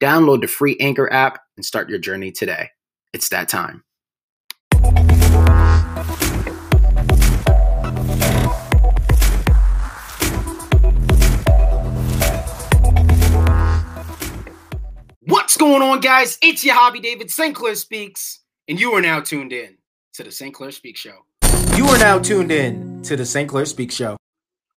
Download the free Anchor app and start your journey today. It's that time. What's going on, guys? It's your hobby, David St. Clair Speaks, and you are now tuned in to the St. Clair Speaks Show. You are now tuned in to the St. Clair Speaks Show.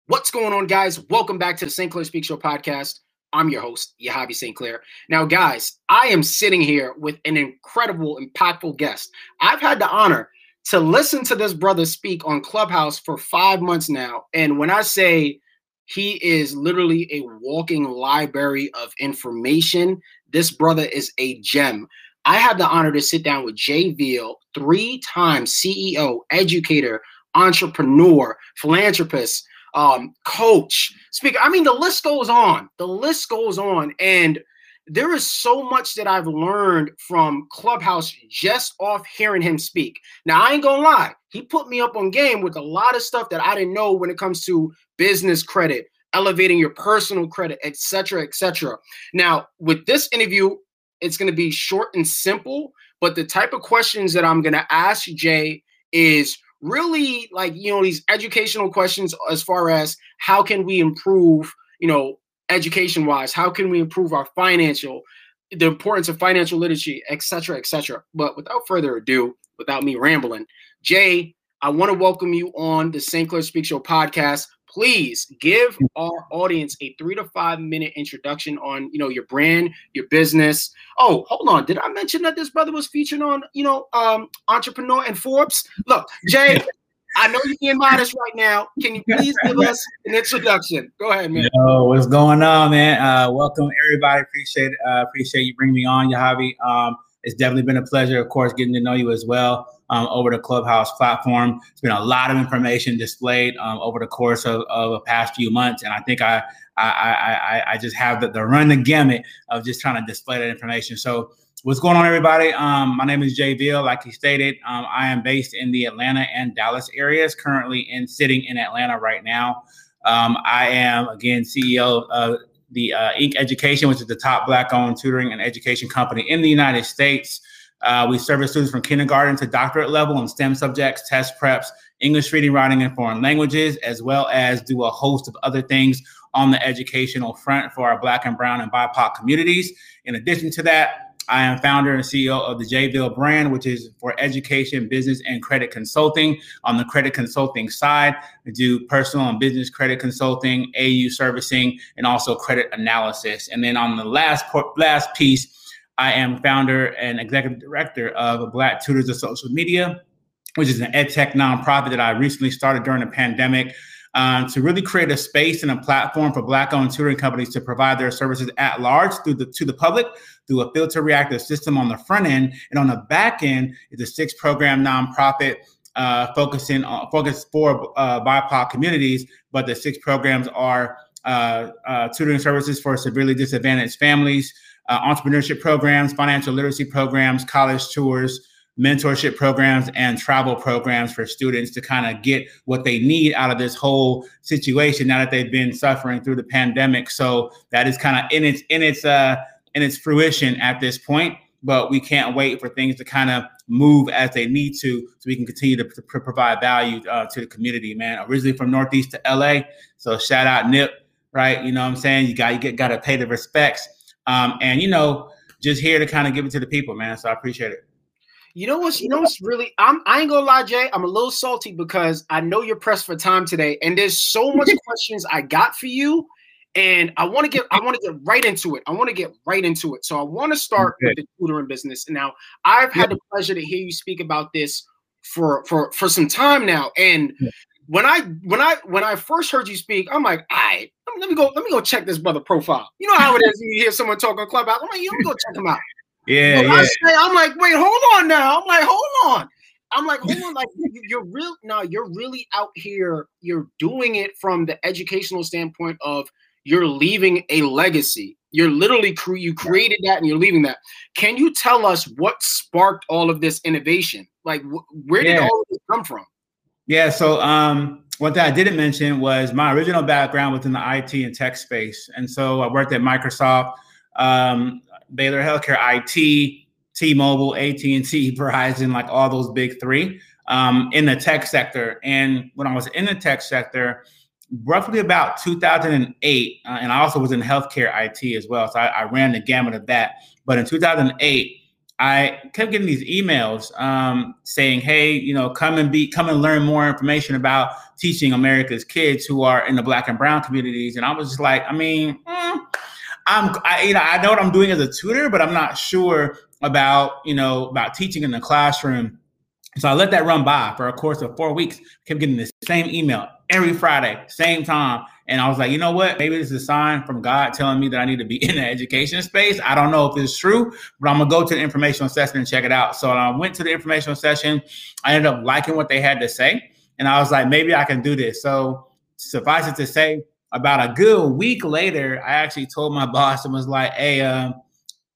What's going on, guys? Welcome back to the St. Clair Speaks Show podcast. I'm your host, Yahavi St. Clair. Now, guys, I am sitting here with an incredible, impactful guest. I've had the honor to listen to this brother speak on Clubhouse for five months now. And when I say he is literally a walking library of information, this brother is a gem. I have the honor to sit down with Jay Veal, three time CEO, educator, entrepreneur, philanthropist, um, coach, speaker. I mean, the list goes on. The list goes on. And there is so much that I've learned from Clubhouse just off hearing him speak. Now, I ain't gonna lie, he put me up on game with a lot of stuff that I didn't know when it comes to business credit, elevating your personal credit, etc., etc. Now, with this interview, it's gonna be short and simple, but the type of questions that I'm gonna ask Jay is really like you know these educational questions as far as how can we improve you know education wise how can we improve our financial the importance of financial literacy etc etc but without further ado without me rambling jay i want to welcome you on the st clair speak show podcast please give our audience a three to five minute introduction on you know your brand your business oh hold on did i mention that this brother was featured on you know um entrepreneur and forbes look jay I know you're being modest right now. Can you please give us an introduction? Go ahead, man. Yo, what's going on, man? Uh, welcome, everybody. Appreciate uh, appreciate you bringing me on, Yahavi. Um, it's definitely been a pleasure, of course, getting to know you as well um, over the Clubhouse platform. It's been a lot of information displayed um, over the course of, of the past few months, and I think I I I, I just have the, the run the gamut of just trying to display that information. So. What's going on, everybody? Um, my name is Jay Veal. Like he stated, um, I am based in the Atlanta and Dallas areas. Currently, in sitting in Atlanta right now. Um, I am again CEO of the uh, Inc. Education, which is the top Black-owned tutoring and education company in the United States. Uh, we service students from kindergarten to doctorate level in STEM subjects, test preps, English reading, writing, and foreign languages, as well as do a host of other things on the educational front for our Black and Brown and BIPOC communities. In addition to that, I am founder and CEO of the Veal brand, which is for education, business, and credit consulting. On the credit consulting side, I do personal and business credit consulting, AU servicing, and also credit analysis. And then on the last last piece, I am founder and executive director of Black Tutors of Social Media, which is an ed tech nonprofit that I recently started during the pandemic. Um, to really create a space and a platform for Black-owned tutoring companies to provide their services at large through the to the public through a filter reactive system on the front end, and on the back end is a six program nonprofit uh, focusing on focus for uh, BIPOC communities. But the six programs are uh, uh tutoring services for severely disadvantaged families, uh, entrepreneurship programs, financial literacy programs, college tours, mentorship programs, and travel programs for students to kind of get what they need out of this whole situation now that they've been suffering through the pandemic. So that is kind of in its in its uh in its fruition at this point. But we can't wait for things to kind of move as they need to, so we can continue to, to provide value uh, to the community. Man, originally from Northeast to LA, so shout out Nip, right? You know what I'm saying? You got you get got to pay the respects um, and you know, just here to kind of give it to the people, man. So I appreciate it. You know what's you know what's really I'm I ain't gonna lie, Jay. I'm a little salty because I know you're pressed for time today, and there's so much questions I got for you. And I want to get I want to get right into it. I want to get right into it. So I want to start okay. with the tutoring business. Now, I've had the pleasure to hear you speak about this for for for some time now. And when I when I when I first heard you speak, I'm like, all right, let me go let me go check this brother profile. You know how it is when you hear someone talk on Clubhouse. I'm like, let me go check him out. Yeah, yeah. Say, I'm like, wait, hold on now. I'm like, hold on. I'm like, hold on, like you're real no, you're really out here, you're doing it from the educational standpoint of you're leaving a legacy. You're literally cre- you created that and you're leaving that. Can you tell us what sparked all of this innovation? Like wh- where did yeah. all of this come from? Yeah, so um one thing I didn't mention was my original background within the IT and tech space. And so I worked at Microsoft, um, Baylor Healthcare IT, T-Mobile, AT&T, Verizon, like all those big three um, in the tech sector. And when I was in the tech sector, roughly about 2008, uh, and I also was in healthcare IT as well. So I, I, ran the gamut of that. But in 2008, I kept getting these emails um, saying, "Hey, you know, come and be, come and learn more information about teaching America's kids who are in the Black and Brown communities." And I was just like, I mean, mm, I'm, I, you know, I know what I'm doing as a tutor, but I'm not sure about you know about teaching in the classroom. So I let that run by for a course of four weeks. Kept getting the same email every Friday, same time. And I was like, you know what? Maybe this is a sign from God telling me that I need to be in the education space. I don't know if it's true, but I'm gonna go to the informational session and check it out. So I went to the informational session. I ended up liking what they had to say, and I was like, maybe I can do this. So suffice it to say, about a good week later, I actually told my boss and was like, hey, um,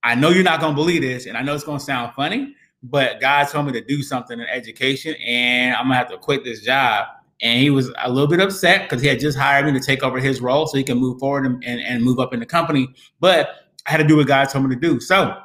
I know you're not gonna believe this, and I know it's gonna sound funny, but God told me to do something in education, and I'm gonna have to quit this job. And he was a little bit upset because he had just hired me to take over his role so he can move forward and, and, and move up in the company. But I had to do what God told me to do. So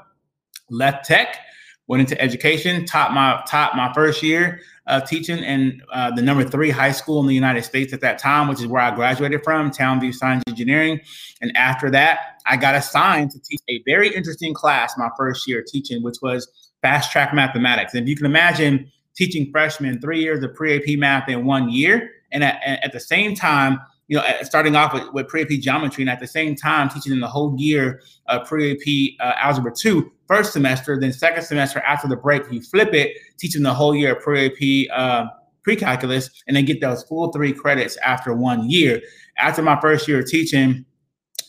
left tech, went into education, taught my taught my first year of teaching in uh, the number three high school in the United States at that time, which is where I graduated from, Townview Science Engineering. And after that, I got assigned to teach a very interesting class my first year teaching, which was fast track mathematics. And if you can imagine teaching freshmen three years of pre AP math in one year, and at, at the same time, you know, starting off with, with pre-AP geometry and at the same time teaching them the whole year pre-AP uh, algebra two first semester, then second semester after the break, you flip it, teach them the whole year of pre-AP uh, pre-calculus, and then get those full three credits after one year. After my first year of teaching,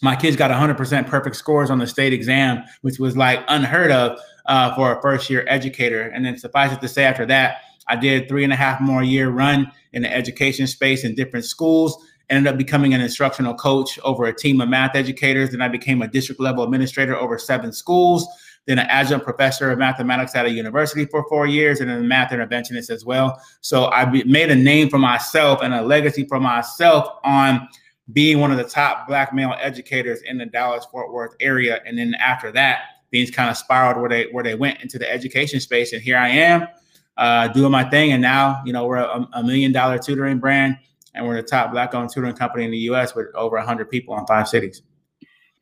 my kids got 100% perfect scores on the state exam, which was like unheard of uh, for a first year educator. And then suffice it to say, after that, I did three and a half more year run in the education space in different schools ended up becoming an instructional coach over a team of math educators. Then I became a district level administrator over seven schools, then an adjunct professor of mathematics at a university for four years, and then a math interventionist as well. So I made a name for myself and a legacy for myself on being one of the top black male educators in the Dallas Fort Worth area. And then after that, things kind of spiraled where they where they went into the education space. And here I am uh, doing my thing. And now, you know, we're a, a million dollar tutoring brand and we're the top black-owned tutoring company in the U.S. with over 100 people in five cities.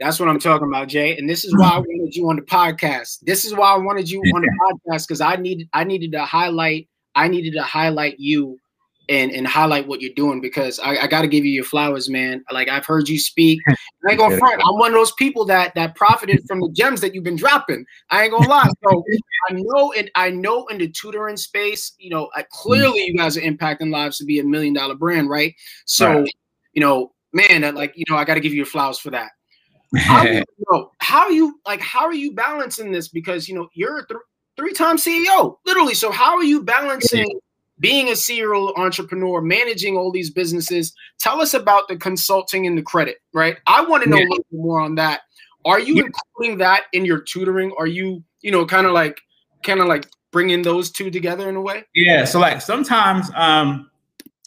That's what I'm talking about, Jay. And this is why I wanted you on the podcast. This is why I wanted you on the podcast because I needed I needed to highlight I needed to highlight you and and highlight what you're doing because I, I got to give you your flowers, man. Like I've heard you speak. I ain't gonna front. I'm one of those people that that profited from the gems that you've been dropping. I ain't gonna lie. So I know it. I know in the tutoring space, you know, I, clearly mm-hmm. you guys are impacting lives to be a million dollar brand, right? So, right. you know, man, like you know, I got to give you your flowers for that. How, you know, how are you like? How are you balancing this? Because you know you're a th- three time CEO, literally. So how are you balancing? Being a serial entrepreneur, managing all these businesses. Tell us about the consulting and the credit, right? I want to know yeah. a little more on that. Are you yeah. including that in your tutoring? Are you, you know, kind of like, kind of like bringing those two together in a way? Yeah. So like sometimes, um,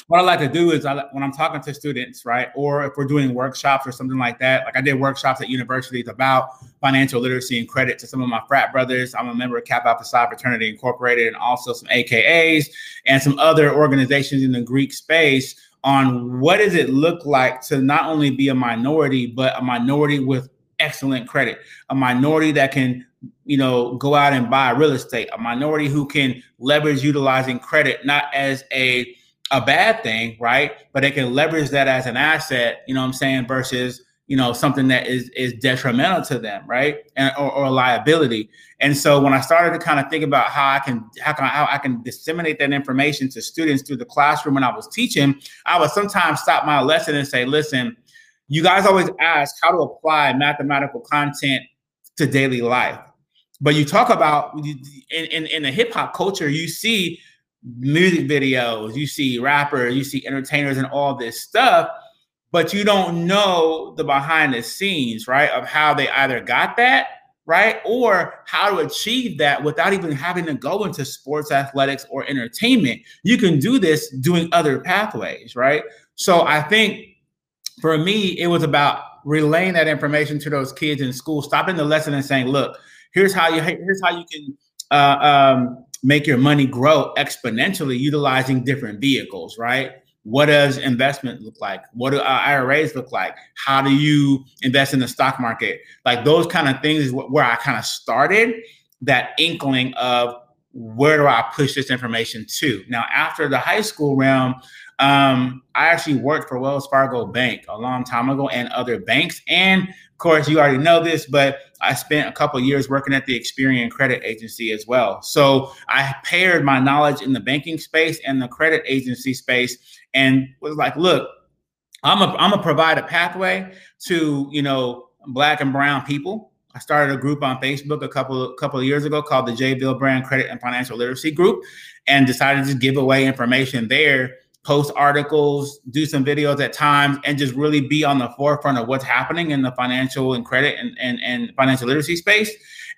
what I like to do is I, when I'm talking to students, right, or if we're doing workshops or something like that, like I did workshops at universities about financial literacy and credit to some of my frat brothers. I'm a member of Kappa Alpha Psi Fraternity Incorporated and also some AKAs and some other organizations in the Greek space on what does it look like to not only be a minority, but a minority with excellent credit, a minority that can you know go out and buy real estate, a minority who can leverage utilizing credit not as a a bad thing, right? But they can leverage that as an asset, you know what I'm saying, versus you know something that is is detrimental to them, right? And or, or liability. And so when I started to kind of think about how I can how can how I can disseminate that information to students through the classroom when I was teaching, I would sometimes stop my lesson and say, listen, you guys always ask how to apply mathematical content to daily life. But you talk about in, in, in the hip hop culture, you see music videos, you see rappers, you see entertainers, and all this stuff, but you don't know the behind the scenes, right? Of how they either got that, right? Or how to achieve that without even having to go into sports, athletics, or entertainment. You can do this doing other pathways, right? So I think for me, it was about relaying that information to those kids in school, stopping the lesson and saying, look, here's how you here's how you can uh, um, make your money grow exponentially utilizing different vehicles, right? What does investment look like? What do IRAs look like? How do you invest in the stock market? Like those kind of things is where I kind of started that inkling of where do I push this information to? Now, after the high school realm, um, I actually worked for Wells Fargo Bank a long time ago and other banks. And of course, you already know this, but I spent a couple years working at the Experian Credit Agency as well. So I paired my knowledge in the banking space and the credit agency space and was like, look, I'm a I'm a provide a pathway to, you know, black and brown people. I started a group on Facebook a couple couple of years ago called the Jay Veal Brand Credit and Financial Literacy Group, and decided to give away information there post articles, do some videos at times, and just really be on the forefront of what's happening in the financial and credit and, and, and financial literacy space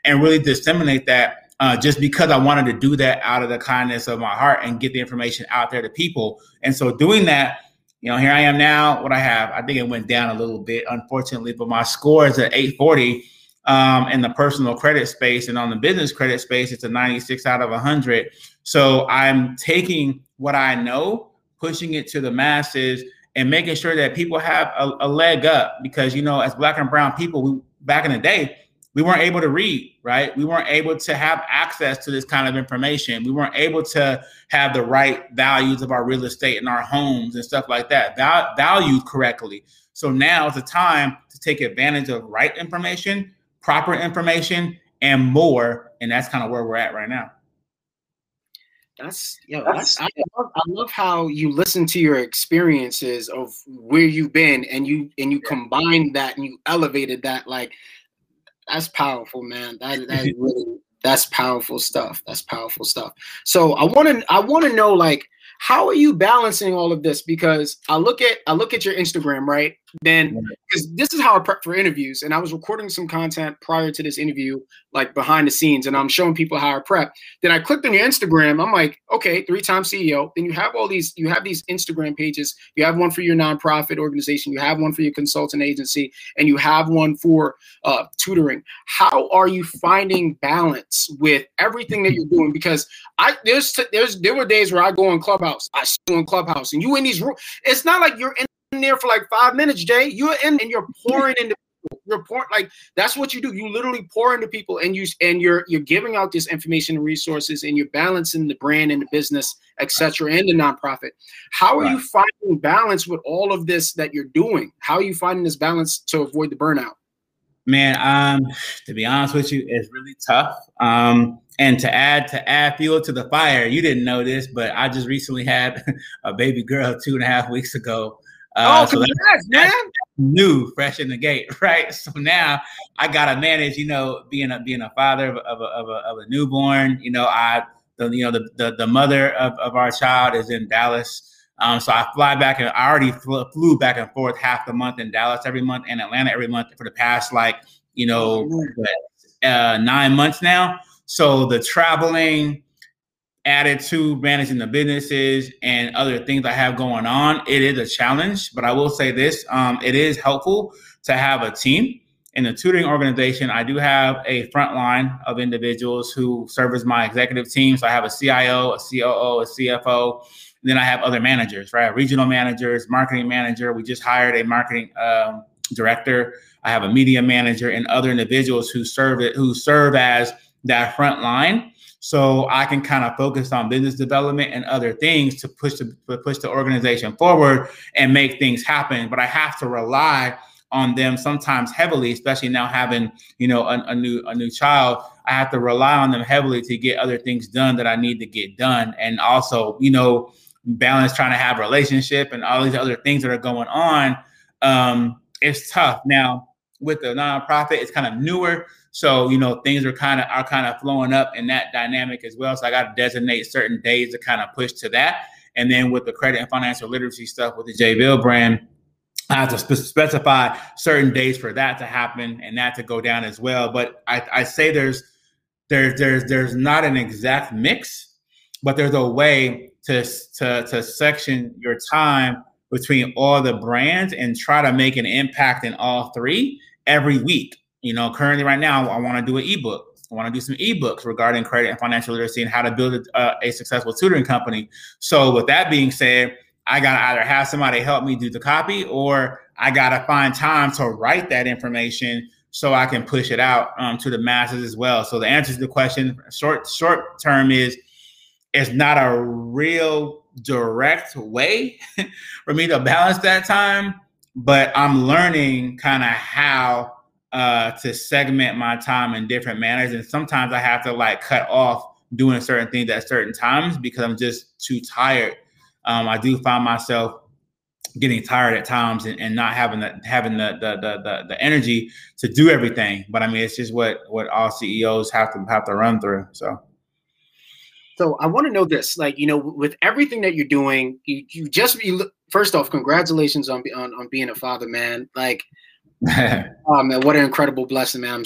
and really disseminate that uh, just because I wanted to do that out of the kindness of my heart and get the information out there to people. And so doing that, you know, here I am now. What I have, I think it went down a little bit, unfortunately, but my score is at 840 um, in the personal credit space. And on the business credit space, it's a 96 out of 100. So I'm taking what I know pushing it to the masses and making sure that people have a, a leg up because you know as black and brown people we back in the day we weren't able to read right? We weren't able to have access to this kind of information. We weren't able to have the right values of our real estate and our homes and stuff like that val- valued correctly. So now is a time to take advantage of right information proper information and more. And that's kind of where we're at right now that's yeah. That's, I, love, I love how you listen to your experiences of where you've been, and you and you combined that and you elevated that. Like that's powerful, man. That that really that's powerful stuff. That's powerful stuff. So I want to I want to know like how are you balancing all of this? Because I look at I look at your Instagram, right? Then because this is how I prep for interviews, and I was recording some content prior to this interview, like behind the scenes, and I'm showing people how I prep. Then I clicked on your Instagram. I'm like, okay, three time CEO. Then you have all these, you have these Instagram pages. You have one for your nonprofit organization. You have one for your consultant agency, and you have one for uh, tutoring. How are you finding balance with everything that you're doing? Because I there's there's there were days where I go on Clubhouse, I see on Clubhouse, and you in these rooms. It's not like you're in there for like five minutes, Jay. You're in and you're pouring into people. You're pouring like that's what you do. You literally pour into people and you and you're you're giving out this information and resources and you're balancing the brand and the business, etc., and the nonprofit. How are right. you finding balance with all of this that you're doing? How are you finding this balance to avoid the burnout? Man, um, to be honest with you, it's really tough. Um, and to add to add fuel to the fire, you didn't know this, but I just recently had a baby girl two and a half weeks ago. Uh, oh, so congrats, man! New, fresh in the gate, right? So now I gotta manage, you know, being a being a father of, of, a, of, a, of a newborn. You know, I the you know the the, the mother of, of our child is in Dallas. Um, so I fly back and I already flew, flew back and forth half the month in Dallas every month and Atlanta every month for the past like you know uh, nine months now. So the traveling, added to managing the businesses and other things I have going on, it is a challenge. But I will say this um, it is helpful to have a team. In the tutoring organization, I do have a front line of individuals who serve as my executive team. So I have a CIO, a COO, a CFO. And then I have other managers, right? Regional managers, marketing manager. We just hired a marketing um, director. I have a media manager and other individuals who serve it, who serve as that front line so I can kind of focus on business development and other things to push the push the organization forward and make things happen. But I have to rely on them sometimes heavily, especially now having you know a, a new a new child. I have to rely on them heavily to get other things done that I need to get done, and also you know balance trying to have a relationship and all these other things that are going on. Um, it's tough now with the nonprofit. It's kind of newer. So, you know, things are kind of are kind of flowing up in that dynamic as well. So I got to designate certain days to kind of push to that. And then with the credit and financial literacy stuff with the Jay Veal brand, I have to spe- specify certain days for that to happen and that to go down as well. But I, I say there's there's there's there's not an exact mix, but there's a way to to to section your time between all the brands and try to make an impact in all three every week. You know, currently right now, I want to do an ebook. I want to do some ebooks regarding credit and financial literacy and how to build a, uh, a successful tutoring company. So, with that being said, I got to either have somebody help me do the copy or I got to find time to write that information so I can push it out um, to the masses as well. So the answer to the question, short short term, is it's not a real direct way for me to balance that time, but I'm learning kind of how uh, to segment my time in different manners, and sometimes I have to like cut off doing certain things at certain times because I'm just too tired. Um, I do find myself getting tired at times and, and not having the having the, the the, the the energy to do everything. But I mean, it's just what what all CEOs have to have to run through. So. So I want to know this, like you know, with everything that you're doing, you, you just you, first off, congratulations on, on on being a father, man. Like, oh man, what an incredible blessing, man. I'm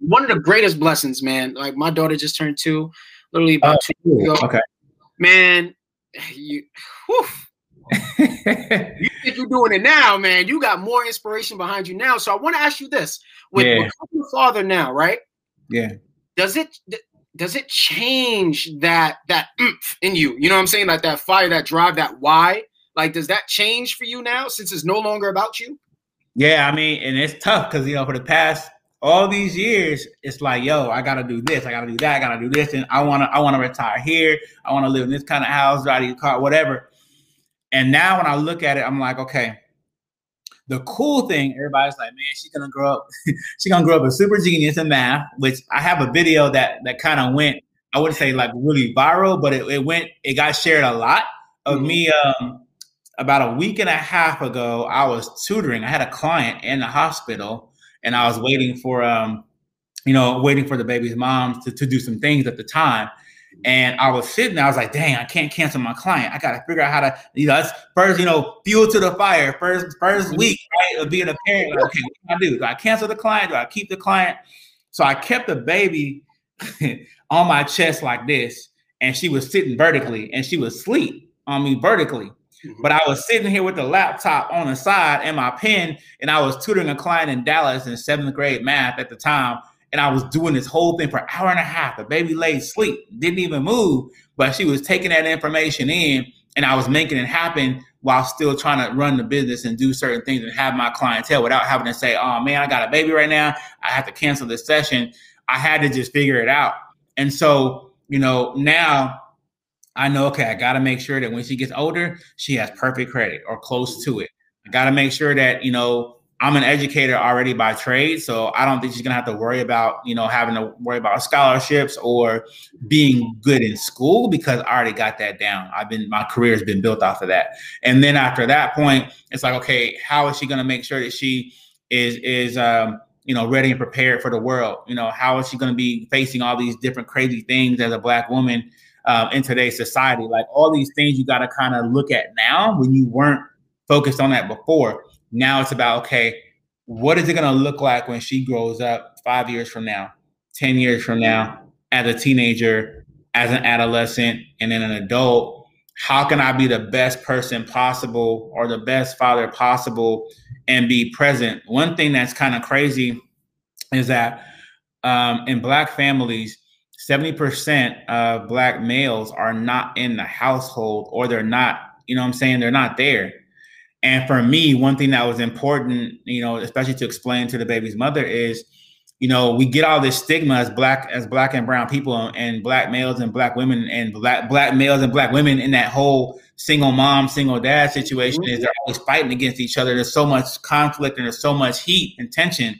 one of the greatest blessings, man. Like my daughter just turned two, literally about uh, two years ago. Okay, man, you. Whew, you think you're doing it now, man. You got more inspiration behind you now. So I want to ask you this: with yeah. your father now, right? Yeah. Does it does it change that that in you? You know what I'm saying? Like that fire, that drive, that why? Like, does that change for you now since it's no longer about you? Yeah, I mean, and it's tough because you know for the past all these years, it's like, yo, I gotta do this, I gotta do that, I gotta do this, and I wanna, I wanna retire here, I wanna live in this kind of house, drive a car, whatever. And now when I look at it, I'm like, okay. The cool thing, everybody's like, man, she's gonna grow up, she's gonna grow up a super genius in math, which I have a video that that kind of went, I wouldn't say like really viral, but it, it went, it got shared a lot of mm-hmm. me um about a week and a half ago, I was tutoring. I had a client in the hospital and I was waiting for um, you know, waiting for the baby's mom to, to do some things at the time. And I was sitting there, I was like, dang, I can't cancel my client. I gotta figure out how to, you know, that's first, you know, fuel to the fire, first, first mm-hmm. week, right? Of being a parent. Like, okay, what do I do? Do I cancel the client? Do I keep the client? So I kept the baby on my chest like this, and she was sitting vertically and she was asleep on me vertically. Mm-hmm. But I was sitting here with the laptop on the side and my pen, and I was tutoring a client in Dallas in seventh grade math at the time and I was doing this whole thing for an hour and a half. The baby lay asleep, didn't even move, but she was taking that information in, and I was making it happen while still trying to run the business and do certain things and have my clientele without having to say, "Oh man, I got a baby right now. I have to cancel this session." I had to just figure it out, and so you know now. I know, okay, I got to make sure that when she gets older, she has perfect credit or close to it. I got to make sure that, you know, I'm an educator already by trade, so I don't think she's gonna have to worry about you know having to worry about scholarships or being good in school because I already got that down. I've been my career has been built off of that, and then after that point, it's like okay, how is she gonna make sure that she is is um, you know ready and prepared for the world? You know, how is she gonna be facing all these different crazy things as a black woman um, in today's society? Like all these things you got to kind of look at now when you weren't focused on that before now it's about okay, what is it going to look like when she grows up five years from now, 10 years from now, as a teenager, as an adolescent, and then an adult? How can I be the best person possible or the best father possible and be present? One thing that's kind of crazy is that um, in Black families, 70% of Black males are not in the household or they're not, you know what I'm saying? They're not there. And for me, one thing that was important, you know, especially to explain to the baby's mother is, you know, we get all this stigma as black as black and brown people and black males and black women and black black males and black women in that whole single mom, single dad situation mm-hmm. is they're always fighting against each other. There's so much conflict and there's so much heat and tension.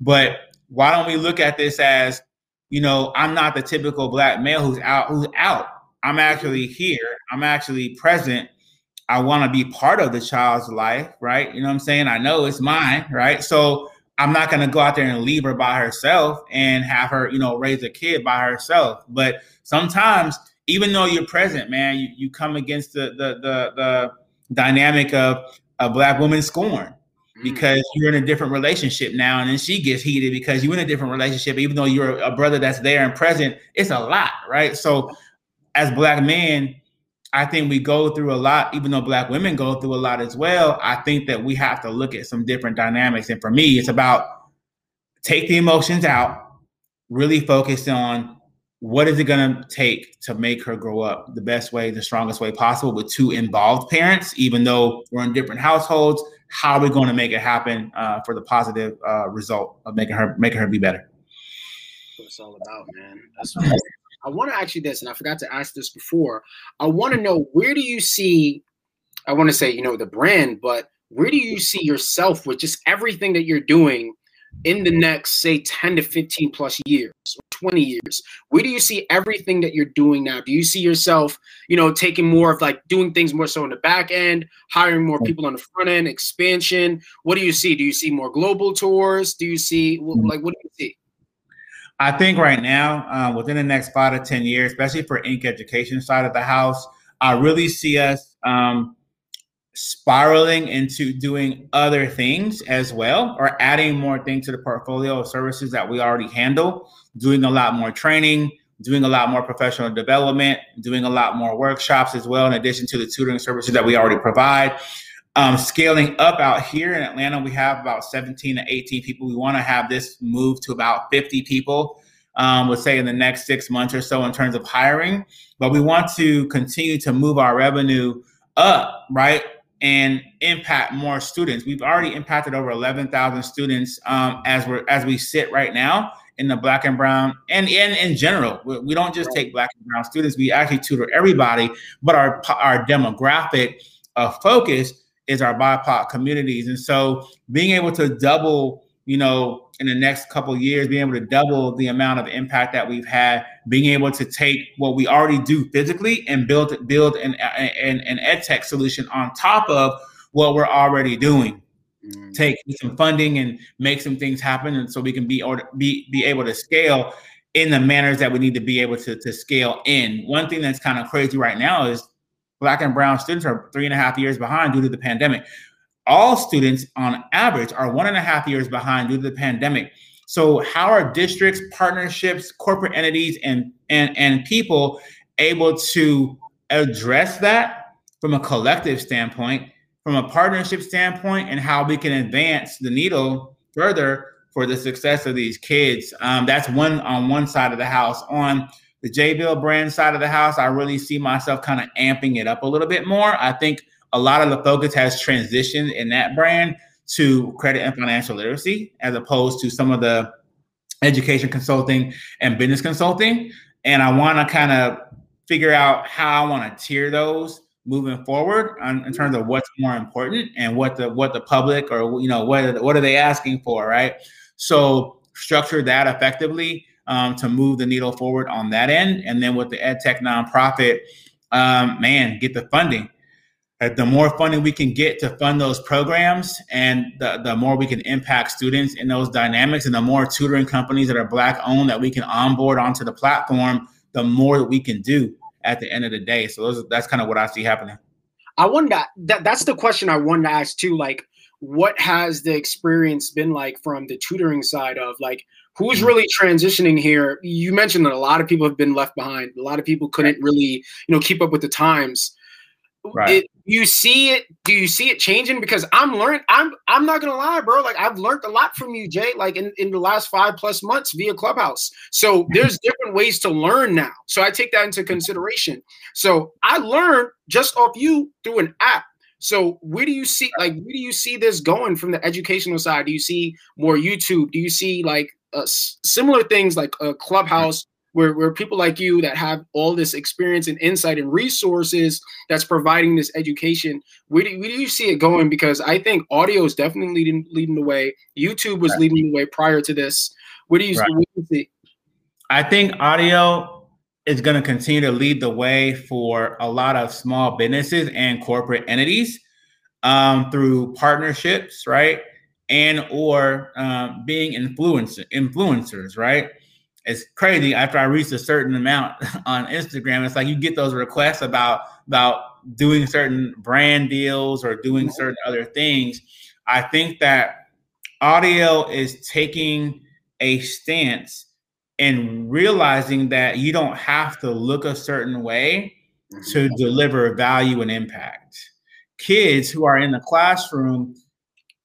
But why don't we look at this as, you know, I'm not the typical black male who's out, who's out. I'm actually here. I'm actually present I want to be part of the child's life, right? You know what I'm saying? I know it's mine, right? So I'm not going to go out there and leave her by herself and have her, you know, raise a kid by herself. But sometimes, even though you're present, man, you, you come against the, the the the dynamic of a black woman scorn mm. because you're in a different relationship now, and then she gets heated because you're in a different relationship, even though you're a brother that's there and present. It's a lot, right? So, as black men, I think we go through a lot, even though black women go through a lot as well. I think that we have to look at some different dynamics. And for me, it's about take the emotions out, really focus on what is it going to take to make her grow up the best way, the strongest way possible with two involved parents, even though we're in different households. How are we going to make it happen uh, for the positive uh, result of making her making her be better? What it's all about, man. That's I want to ask you this, and I forgot to ask this before. I want to know where do you see, I want to say, you know, the brand, but where do you see yourself with just everything that you're doing in the next, say, 10 to 15 plus years or 20 years? Where do you see everything that you're doing now? Do you see yourself, you know, taking more of like doing things more so in the back end, hiring more people on the front end, expansion? What do you see? Do you see more global tours? Do you see, mm-hmm. like, what do you see? I think right now, uh, within the next five to 10 years, especially for INC Education side of the house, I really see us um, spiraling into doing other things as well, or adding more things to the portfolio of services that we already handle, doing a lot more training, doing a lot more professional development, doing a lot more workshops as well, in addition to the tutoring services that we already provide. Um, scaling up out here in Atlanta, we have about 17 to 18 people. We want to have this move to about 50 people, um, let's say in the next six months or so in terms of hiring. But we want to continue to move our revenue up, right? And impact more students. We've already impacted over 11,000 students um, as we're as we sit right now in the black and brown and in in general. We, we don't just take black and brown students. We actually tutor everybody, but our our demographic of focus is our BIPOC communities. And so being able to double, you know, in the next couple years, being able to double the amount of impact that we've had, being able to take what we already do physically and build build an, an, an ed tech solution on top of what we're already doing. Mm. Take some funding and make some things happen, and so we can be or be be able to scale in the manners that we need to be able to, to scale in. One thing that's kind of crazy right now is black and brown students are three and a half years behind due to the pandemic. All students, on average, are one and a half years behind due to the pandemic. So, how are districts, partnerships, corporate entities, and and and people able to address that from a collective standpoint, from a partnership standpoint, and how we can advance the needle further for the success of these kids? Um, that's one on one side of the house. On the Jay Veal brand side of the house, I really see myself kind of amping it up a little bit more. I think a lot of the focus has transitioned in that brand to credit and financial literacy as opposed to some of the education consulting and business consulting. And I want to kind of figure out how I want to tier those moving forward on, in terms of what's more important and what the what the public or you know what what are they asking for, right? So structure that effectively um, to move the needle forward on that end. And then with the ed tech nonprofit, um, man, get the funding. Uh, the more funding we can get to fund those programs and the, the more we can impact students in those dynamics and the more tutoring companies that are black owned that we can onboard onto the platform, the more that we can do at the end of the day. So those, that's kind of what I see happening. I wonder that that's the question I wanted to ask too. Like, what has the experience been like from the tutoring side of like who's mm-hmm. really transitioning here you mentioned that a lot of people have been left behind a lot of people couldn't really you know keep up with the times right it, you see it do you see it changing? Because i'm learning i'm i'm not gonna lie bro like i've learned a lot from you jay like in, in the last five plus months via clubhouse. So there's different ways to learn now. So i take that into consideration. So i learned just off you through an app. So where do you see like where do you see this going from the educational side? Do you see more YouTube? Do you see like uh, similar things like a clubhouse where, where people like you that have all this experience and insight and resources that's providing this education where do, where do you see it going because i think audio is definitely leading, leading the way youtube was right. leading the way prior to this where do you, right. do you see i think audio is going to continue to lead the way for a lot of small businesses and corporate entities um, through partnerships right and or um, being influencer influencers, right? It's crazy. After I reach a certain amount on Instagram, it's like you get those requests about about doing certain brand deals or doing mm-hmm. certain other things. I think that audio is taking a stance and realizing that you don't have to look a certain way to mm-hmm. deliver value and impact. Kids who are in the classroom,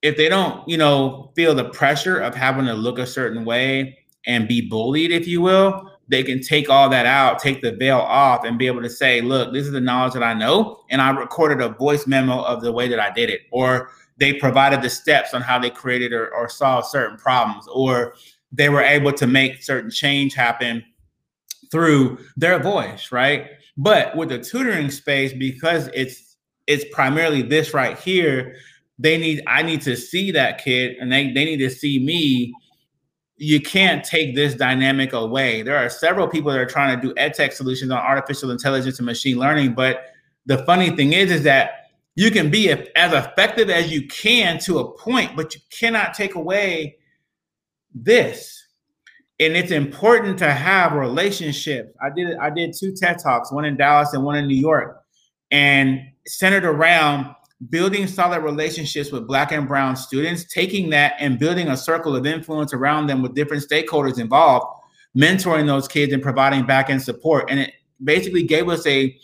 if they don't, you know, feel the pressure of having to look a certain way and be bullied, if you will, they can take all that out, take the veil off, and be able to say, look, this is the knowledge that I know. And I recorded a voice memo of the way that I did it. Or they provided the steps on how they created or, or solved certain problems. Or they were able to make certain change happen through their voice, right? But with the tutoring space, because it's it's primarily this right here, they need I need to see that kid and they, they need to see me. You can't take this dynamic away. There are several people that are trying to do ed tech solutions on artificial intelligence and machine learning, but the funny thing is, is that you can be as effective as you can to a point, but you cannot take away this and it's important to have relationships. I did I did two TED Talks, one in Dallas and one in New York, and centered around building solid relationships with black and brown students, taking that and building a circle of influence around them with different stakeholders involved, mentoring those kids and providing back end support. And it basically gave us a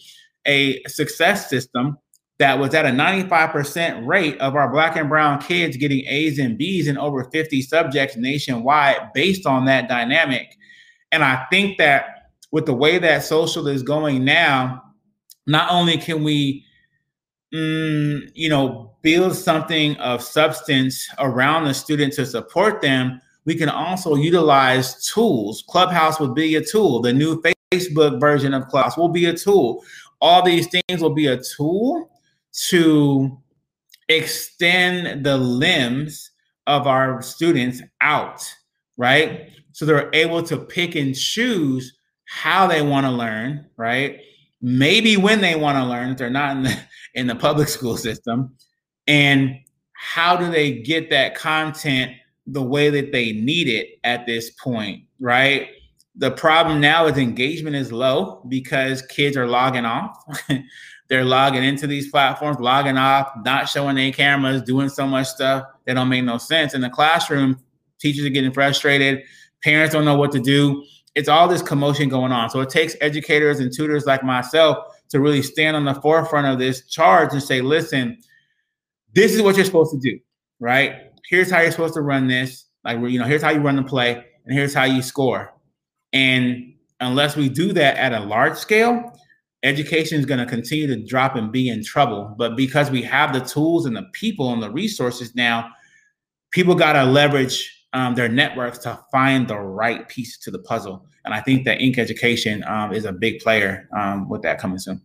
a success system that was at a 95% rate of our black and brown kids getting A's and B's in over 50 subjects nationwide based on that dynamic. And I think that with the way that social is going now, not only can we, mm, you know, build something of substance around the student to support them, we can also utilize tools. Clubhouse will be a tool. The new Facebook version of Clubhouse will be a tool. All these things will be a tool to extend the limbs of our students out, right? So they're able to pick and choose how they want to learn, right? Maybe when they want to learn, if they're not in the in the public school system, and how do they get that content the way that they need it at this point, right? The problem now is engagement is low because kids are logging off. they're logging into these platforms, logging off, not showing their cameras, doing so much stuff that don't make no sense. In the classroom, teachers are getting frustrated, parents don't know what to do. It's all this commotion going on. So it takes educators and tutors like myself to really stand on the forefront of this charge and say, listen, this is what you're supposed to do, right? Here's how you're supposed to run this. Like, you know, here's how you run the play, and here's how you score. And unless we do that at a large scale, education is going to continue to drop and be in trouble. But because we have the tools and the people and the resources now, people got to leverage um, their networks to find the right piece to the puzzle. And I think that INC Education um, is a big player um, with that coming soon.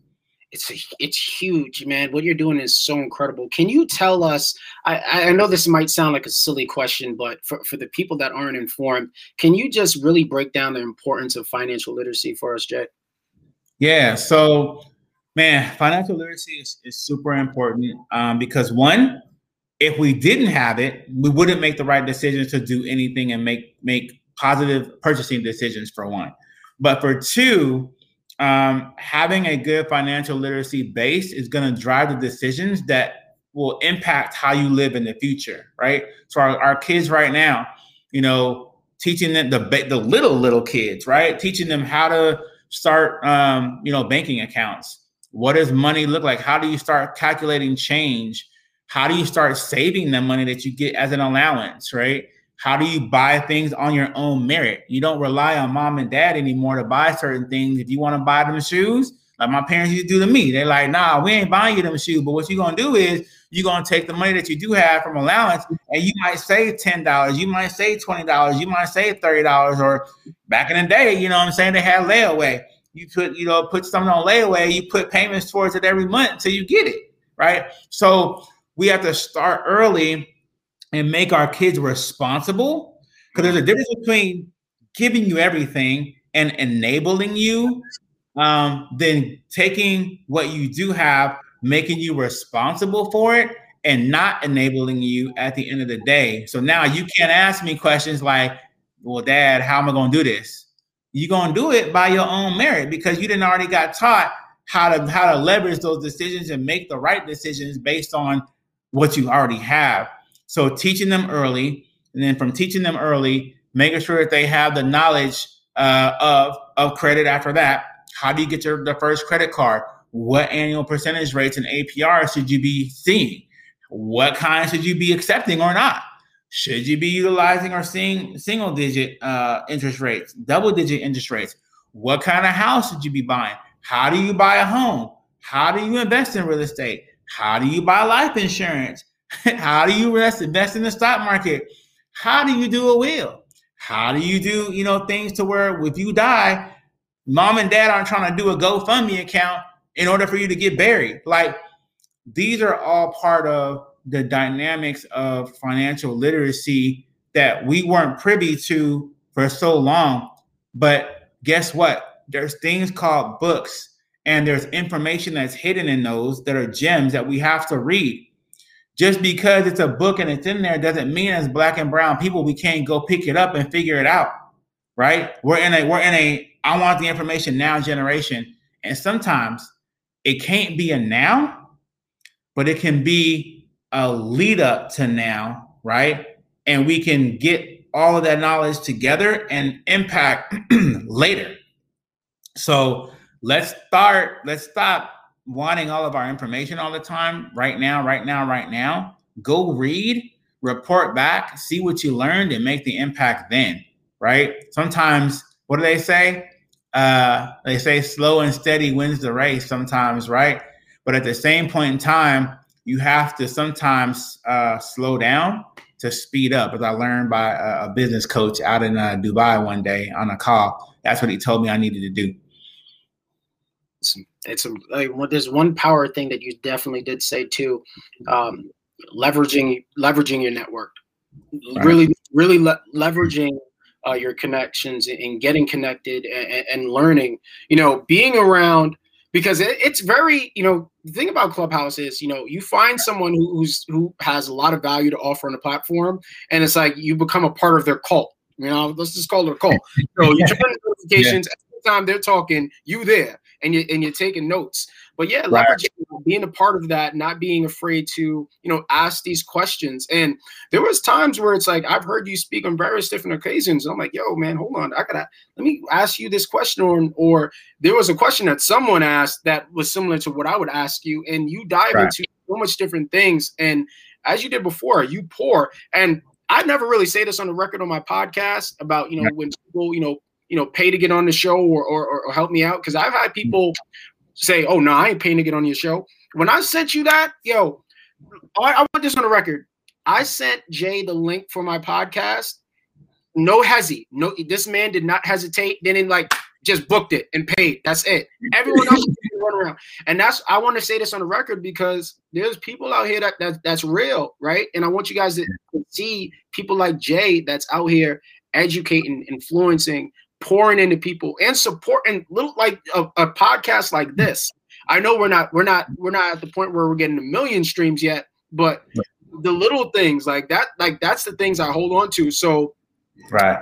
It's it's huge, man. What you're doing is so incredible. Can you tell us? I, I know this might sound like a silly question, but for, for the people that aren't informed, can you just really break down the importance of financial literacy for us, Jay? Yeah. So, man, financial literacy is, is super important um, because one, if we didn't have it, we wouldn't make the right decisions to do anything and make make positive purchasing decisions for one. But for two, um, having a good financial literacy base is going to drive the decisions that will impact how you live in the future, right? So our, our kids right now, you know, teaching them the the little little kids, right? Teaching them how to start um, you know banking accounts what does money look like how do you start calculating change how do you start saving the money that you get as an allowance right how do you buy things on your own merit you don't rely on mom and dad anymore to buy certain things if you want to buy them shoes like my parents used to do to me they're like nah we ain't buying you them shoes but what you're gonna do is you're gonna take the money that you do have from allowance and you might save ten dollars, you might save twenty dollars, you might save thirty dollars, or back in the day, you know what I'm saying, they had layaway. You put, you know, put something on layaway, you put payments towards it every month until you get it, right? So we have to start early and make our kids responsible because there's a difference between giving you everything and enabling you um, than taking what you do have making you responsible for it and not enabling you at the end of the day. So now you can't ask me questions like, well, dad, how am I going to do this? You're going to do it by your own merit because you didn't already got taught how to how to leverage those decisions and make the right decisions based on what you already have. So teaching them early, and then from teaching them early, making sure that they have the knowledge uh, of of credit after that. How do you get your the first credit card? What annual percentage rates and APR should you be seeing? What kind should you be accepting or not? Should you be utilizing or seeing single digit uh, interest rates, double digit interest rates? What kind of house should you be buying? How do you buy a home? How do you invest in real estate? How do you buy life insurance? How do you invest, invest in the stock market? How do you do a will? How do you do, you know, things to where if you die, mom and dad aren't trying to do a GoFundMe account in order for you to get buried? Like these are all part of the dynamics of financial literacy that we weren't privy to for so long. But guess what? There's things called books, and there's information that's hidden in those that are gems that we have to read. Just because it's a book and it's in there doesn't mean as black and brown people we can't go pick it up and figure it out. Right? We're in a we're in a I want the information now generation. And sometimes it can't be a now, but it can be a lead up to now, right? And we can get all of that knowledge together and impact later. So let's start, let's stop wanting all of our information all the time, right now, right now, right now. Go read, report back, see what you learned, and make the impact then, right? Sometimes, what do they say? Uh, they say slow and steady wins the race sometimes, right? But at the same point in time, you have to sometimes uh, slow down to speed up. As I learned by a, business coach out in uh, Dubai one day on a call, that's what he told me I needed to do it's, a, like there's one power thing that you definitely did say too um, leveraging leveraging your network. Right. really really le- leveraging uh, your connections and getting connected and, and, learning you know being around because it, it's very you know the thing about clubhouse is you know you find someone who, who's who has a lot of value to offer on the platform and it's like you become a part of their cult you know let's just call it a cult. So you turn notifications yeah. time they're talking, you there and you and you're taking notes. But yeah, right. leveraging being a part of that, not being afraid to, you know, ask these questions. And there was times where it's like I've heard you speak on various different occasions. I'm like, yo, man, hold on, I gotta let me ask you this question. Or, or there was a question that someone asked that was similar to what I would ask you, and you dive right. into so much different things. And as you did before, you pour. And I never really say this on the record on my podcast about, you know, when people, you know, you know, pay to get on the show or, or, or help me out. Cause I've had people say, oh, no, I ain't paying to get on your show. When I sent you that, yo, I, I want this on the record. I sent Jay the link for my podcast. No hesi. No, this man did not hesitate. Didn't like just booked it and paid. That's it. Everyone else run around. And that's I want to say this on the record because there's people out here that, that that's real, right? And I want you guys to see people like Jay that's out here educating, influencing, pouring into people and supporting little like a, a, podcast like this. I know we're not we're not we're not at the point where we're getting a million streams yet, but the little things like that, like that's the things I hold on to. So right.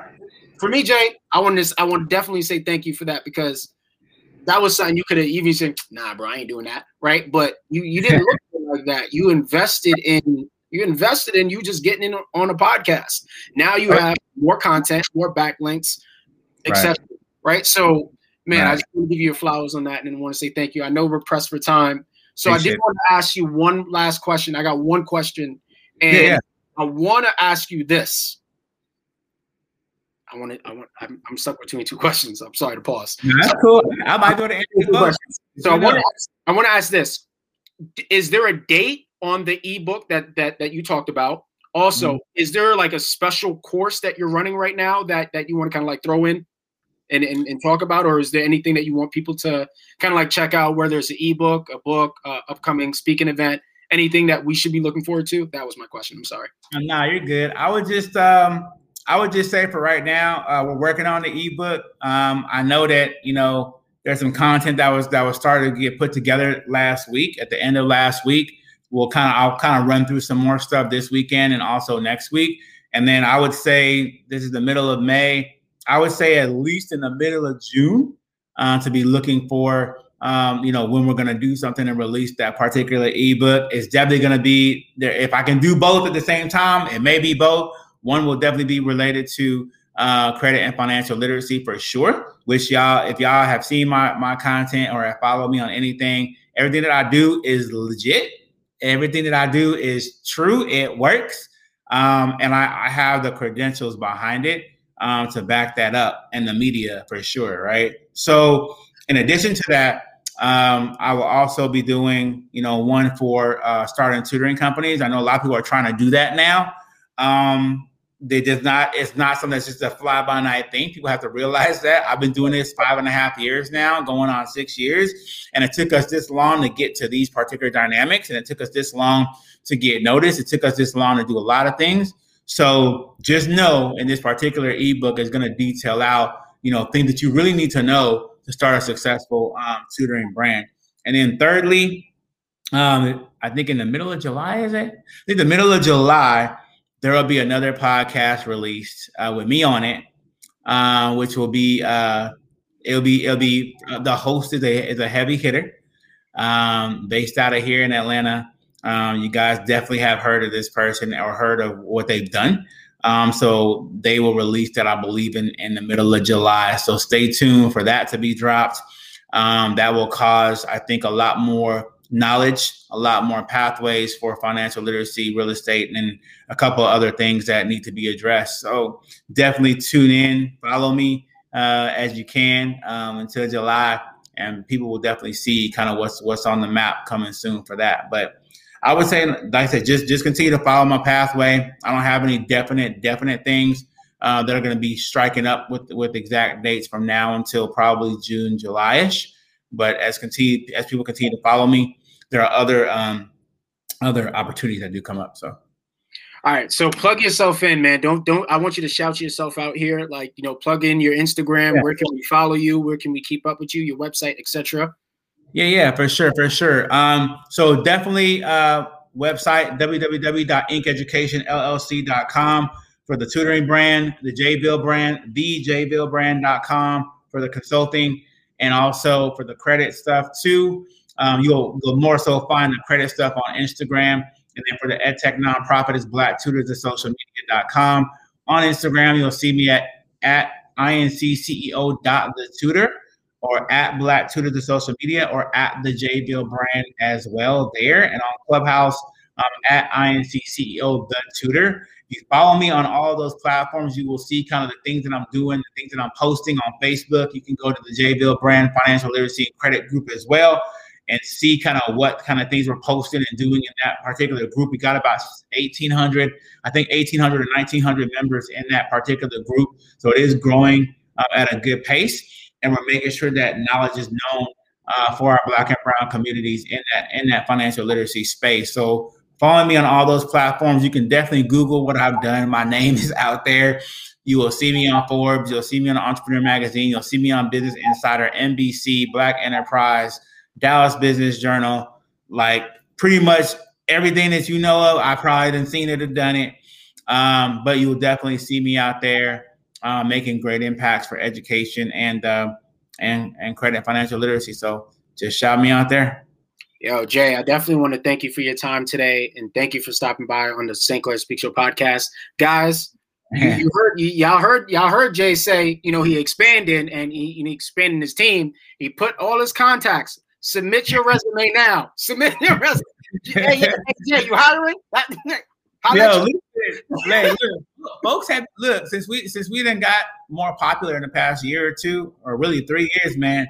For me, Jay, I want to I want to definitely say thank you for that because that was something you could have even said, nah, bro, I ain't doing that. Right. But you you didn't look like that. You invested in you invested in you just getting in on a podcast. Now you have more content, more backlinks, etc. Right. right. So, man, right. I just want to give you your flowers on that, and want to say thank you. I know we're pressed for time, so Appreciate I did want to ask you one last question. I got one question, and yeah, yeah. I want to ask you this. I want to. I want. I'm, I'm, stuck between two questions. I'm sorry to pause. that's so, cool. I might go to answer questions. So I want. To ask, I want to ask this: Is there a date on the ebook that that that you talked about? Also, mm-hmm. is there like a special course that you're running right now that that you want to kind of like throw in? And, and, and talk about, or is there anything that you want people to kind of like check out? Whether it's an ebook, a book, uh, upcoming speaking event, anything that we should be looking forward to? That was my question. I'm sorry. Uh, no, you're good. I would just um, I would just say for right now, uh, we're working on the ebook. Um, I know that you know there's some content that was that was started to get put together last week at the end of last week. we'll kind of I'll kind of run through some more stuff this weekend and also next week. And then I would say this is the middle of May. I would say at least in the middle of June uh, to be looking for um, you know, when we're going to do something and release that particular ebook. It's definitely going to be there. If I can do both at the same time, it may be both. One will definitely be related to uh, credit and financial literacy for sure. Which y'all, if y'all have seen my my content or have followed me on anything, everything that I do is legit. Everything that I do is true. It works, um, and I, I have the credentials behind it um, to back that up, and the media for sure. Right. So, in addition to that, um, I will also be doing, you know, one for uh, starting tutoring companies. I know a lot of people are trying to do that now. Um, they just not. It's not something that's just a fly by night thing. People have to realize that. I've been doing this five and a half years now, going on six years, and it took us this long to get to these particular dynamics, and it took us this long to get noticed. It took us this long to do a lot of things. So just know, in this particular ebook is going to detail out, you know, things that you really need to know to start a successful um, tutoring brand. And then thirdly, um, I think in the middle of July, is it? I think the middle of July, there will be another podcast released uh, with me on it, uh, which will be uh, it'll be it'll be uh, the host is a is a heavy hitter, um, based out of here in Atlanta. Um, you guys definitely have heard of this person or heard of what they've done. Um, so they will release that, I believe, in, in the middle of July. So stay tuned for that to be dropped. Um, that will cause, I think, a lot more knowledge, a lot more pathways for financial literacy, real estate, and a couple of other things that need to be addressed. So definitely tune in, follow me uh, as you can um, until July, and people will definitely see kind of what's what's on the map coming soon for that. But I would say, like I said, just just continue to follow my pathway. I don't have any definite definite things uh, that are going to be striking up with with exact dates from now until probably June, July-ish. But as continue as people continue to follow me, there are other um, other opportunities that do come up. So. All right, so plug yourself in, man. Don't don't. I want you to shout yourself out here. Like you know, plug in your Instagram. Yeah. Where can we follow you? Where can we keep up with you? Your website, etc. Yeah, yeah, for sure, for sure. Um, so definitely uh website www.inkeducationllc.com for the tutoring brand, the Jay Veal brand, thejayvealbrand.com for the consulting, and also for the credit stuff too. Um, you'll, you'll more so find the credit stuff on Instagram. And then for the EdTech nonprofit is blacktutorsocialmedia.com. On Instagram, you'll see me at, at incceo.thetutor or at Black Tutor the social media or at the Jay Veal brand as well there. And on Clubhouse, um, at INC CEO the Tutor. If you follow me on all those platforms, you will see kind of the things that I'm doing, the things that I'm posting on Facebook. You can go to the Jay Veal brand financial literacy and credit group as well and see kind of what kind of things we're posting and doing in that particular group. We got about 1,800, I think 1,800 or 1,900 members in that particular group. So it is growing uh, at a good pace and we're making sure that knowledge is known uh, for our Black and Brown communities in that in that financial literacy space. So follow me on all those platforms. You can definitely Google what I've done. My name is out there. You will see me on Forbes. You'll see me on Entrepreneur Magazine. You'll see me on Business Insider, NBC, Black Enterprise, Dallas Business Journal. Like pretty much everything that you know of, I probably didn't seen it or done it. Um, but you will definitely see me out there uh, making great impacts for education and uh, and and credit and financial literacy. So just shout me out there. Yo, Jay, I definitely want to thank you for your time today, and thank you for stopping by on the St. Clair Speak Show podcast, guys. you, you heard y'all heard y'all heard Jay say, you know, he expanded and he, he expanded his team. He put all his contacts. Submit your resume now. Submit your resume. hey, hey, Jay, you hiring? Yo, look, look, folks have look since we since we then got more popular in the past year or two, or really three years, man.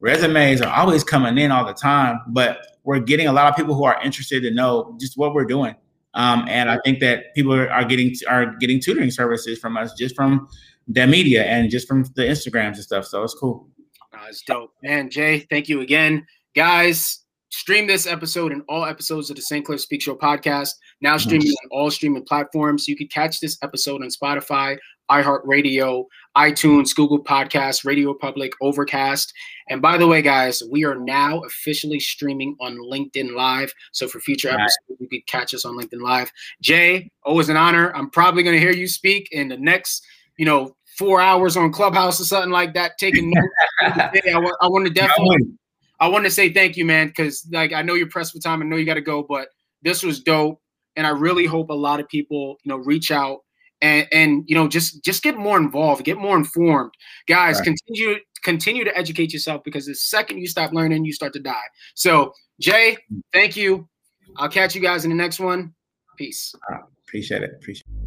Resumes are always coming in all the time, but we're getting a lot of people who are interested to know just what we're doing. Um, and I think that people are getting are getting tutoring services from us just from the media and just from the Instagrams and stuff. So it's cool. Uh, it's dope, man. Jay, thank you again, guys. Stream this episode and all episodes of the St. Clair Speak Show podcast now streaming on all streaming platforms. You can catch this episode on Spotify, iHeartRadio, iTunes, Google Podcasts, Radio Public, Overcast. And by the way, guys, we are now officially streaming on LinkedIn Live. So for future episodes, you could catch us on LinkedIn Live. Jay, always an honor. I'm probably going to hear you speak in the next, you know, four hours on Clubhouse or something like that, taking notes. I, I want to definitely, I want to say thank you, man, because like I know you're pressed for time. I know you got to go, but this was dope, and I really hope a lot of people, you know, reach out and and you know just just get more involved get more informed. Guys right. continue continue to educate yourself because the second you stop learning you start to die. So jay mm. thank you. I'll catch you guys in the next one. Peace. Appreciate it. Appreciate it